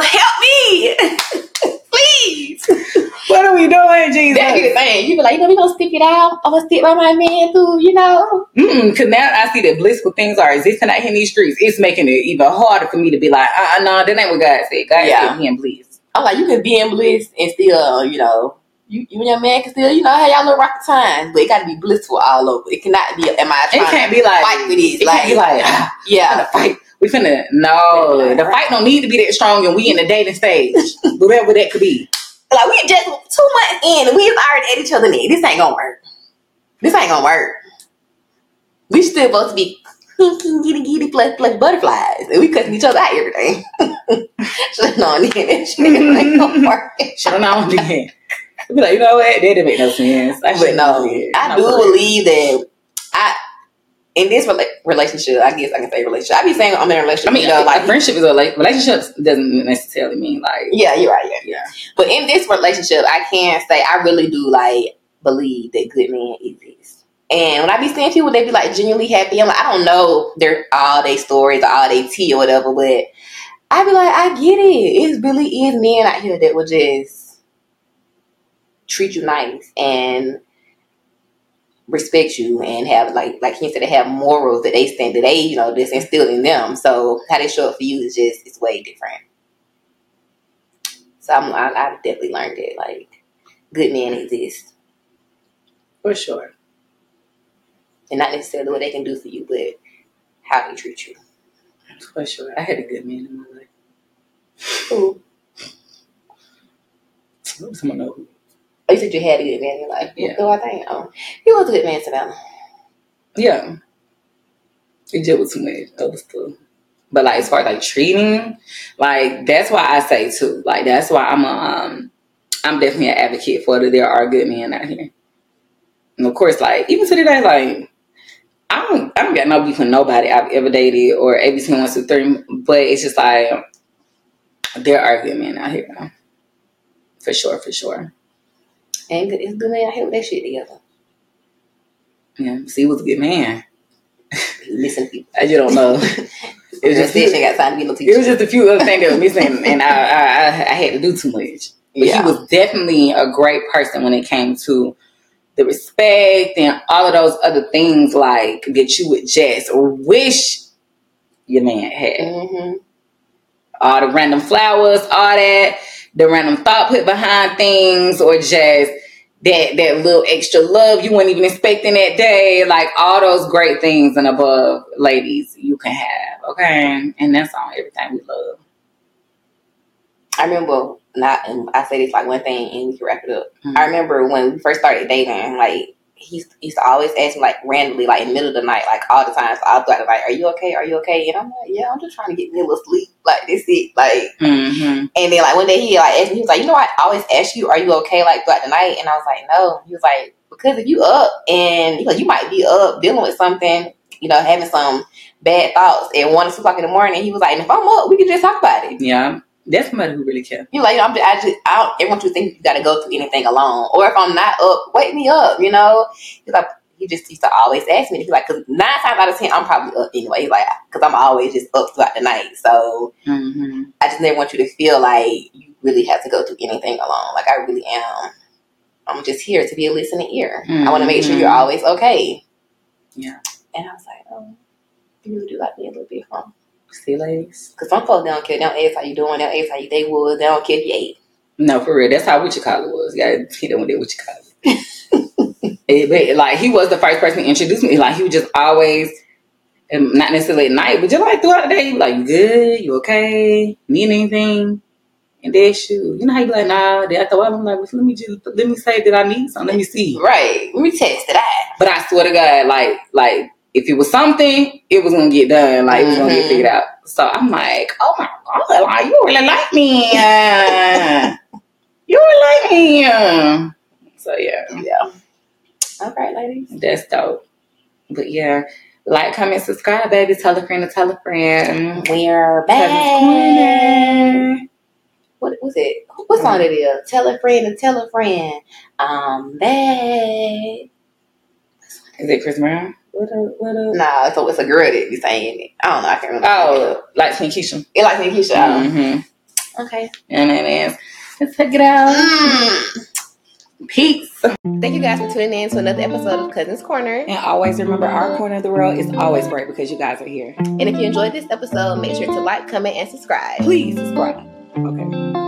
help me, please. What are we doing, Jesus? That'd be the thing. You be like, you know, we gonna stick it out. I'm gonna stick by my man too, you know. Mm, Cause now I see that blissful things are existing out here in these streets. It's making it even harder for me to be like, uh, uh no, that ain't what God said. God Yeah. said, "Be in bliss." I'm like, you can be in bliss and still, you know, you, you and your man can still, you know, have y'all little rocky times, but it got to be blissful all over. It cannot be. Am I It can't to be like fight with this? It can't be like, ah, yeah, finna fight. We finna no. The fight don't need to be that strong, and we in the dating stage, whatever that could be. like we just two months in and we've already at each other neck. This ain't gonna work. This ain't gonna work. We still supposed to be giddy giddy plus plus butterflies, and we cutting each other out every day. so no, then that shit ain't gonna work. Have known then. Be like, you know what? That didn't make no sense. I But should've no, known then. I No, do for real. believe that I in this rela- relationship. I guess I can say relationship. I be saying I'm in a relationship. I mean, you know, like friendship is a like relationships doesn't necessarily mean like yeah, you're right. Yeah. yeah. But in this relationship, I can say I really do like believe that good men exist. And when I be seeing people, they be like genuinely happy. I'm like, I don't know their all their stories, all their tea or whatever, but I be like, I get it. It really is men out here that will just treat you nice and respect you and have like like he said they have morals that they stand that they you know that's instilled in them. So how they show up for you is just it's way different. So I'm I, I definitely learned that like good men exist for sure. and not necessarily what they can do for you, but how they treat you. For sure. I had a good man in my life. Ooh. I hope Someone know who. You said you had a good man in your life. Yeah. So I think oh, he was a good man, Savannah. Yeah. It just was too much other stuff. But like as far as like treating, like that's why I say too. Like that's why I'm a um I'm definitely an advocate for that there are good men out here. And of course, like even to today, like I don't I don't got no beef with nobody I've ever dated or ABC three, but it's just like there are good men out here. For sure, for sure. And good, it's good man out here with that shit together. Yeah, see, he was a good man. He missing people. I just don't know. It was just She got time to be no it was just a few other things that were missing, and I, I I I had to do too much. But Yeah. he was definitely a great person when it came to the respect and all of those other things like that you would just wish your man had. hmm All the random flowers, all that, the random thought put behind things, or just that that little extra love you weren't even expecting that day. Like all those great things and above, ladies, you can have. Okay, and that's on everything we love. I remember not, and I say this like one thing, and we can wrap it up. Mhm. I remember when we first started dating, like he used- to always ask me like randomly, like in the middle of the night, like all the time. So I'll the night, "Are you okay? Are you okay?" And I'm like, "Yeah, I'm just trying to get me a little sleep. Like this it, like." Mm-hmm. And then like one day he like asked me, he was like, "You know, I always ask you, are you okay?" Like throughout the night, and I was like, "No." He was like, "Because if you up and he like you might be up dealing with something, you know, having some bad thoughts at one or two o'clock in the morning." He was like, "And if I'm up, we can just talk about it." Yeah, that's somebody who really cares. You know, like I'm, I just I don't ever want you to think you got to go through anything alone, or if I'm not up, wake me up. You know, he's like he just used to always ask me. He's like, because nine times out of ten, I'm probably up anyway. He's like, because I'm always just up throughout the night. So Mm-hmm. I just never want you to feel like you really have to go through anything alone. Like I really am. I'm just here to be a listening ear. I want to make sure you're Mhm. always okay. Yeah. And I was like, oh, you really do like me a little bit, huh? See, ladies. Because some folks they don't care. They don't ask how you doing. They don't ask how you day was. They don't care if you ate. No, for real. That's how what you call it was. You gotta hit them with it what you it. It- but, like he was the first person to introduce me. Like he would just always, and not necessarily at night, but just like throughout the day, he like, "You good? You okay? Need anything?" And then shoot, you know how you be like, "Nah." Then after a while, I'm like, well, "Let me just let me say that I need something. Let me see." Right. Let me test it out. But I swear to God, like, like if it was something, it was gonna get done. Like it was gonna get Mhm. figured out. So I'm like, oh my god, like you really like me. uh, you really like me. uh." So yeah, Yeah. All right, ladies. that's dope. But yeah, like, comment, subscribe, baby. Tell a friend to tell a friend. We're back. What was it? What song it is? Tell a friend and tell a friend. I'm back. Is it Chris Brown? What up? What up? Nah, it's a, it's a girl that be saying it. I don't know. I can't remember. Oh, like Keisha. it like Nikisha. Mm-hmm. Okay. And it is. Let's check it out. Mm. Peace. Thank you guys for tuning in to another episode of Cousins Corner. And always remember our corner of the world is always great because you guys are here. And if you enjoyed this episode, make sure to like, comment, and subscribe. Please subscribe. Okay.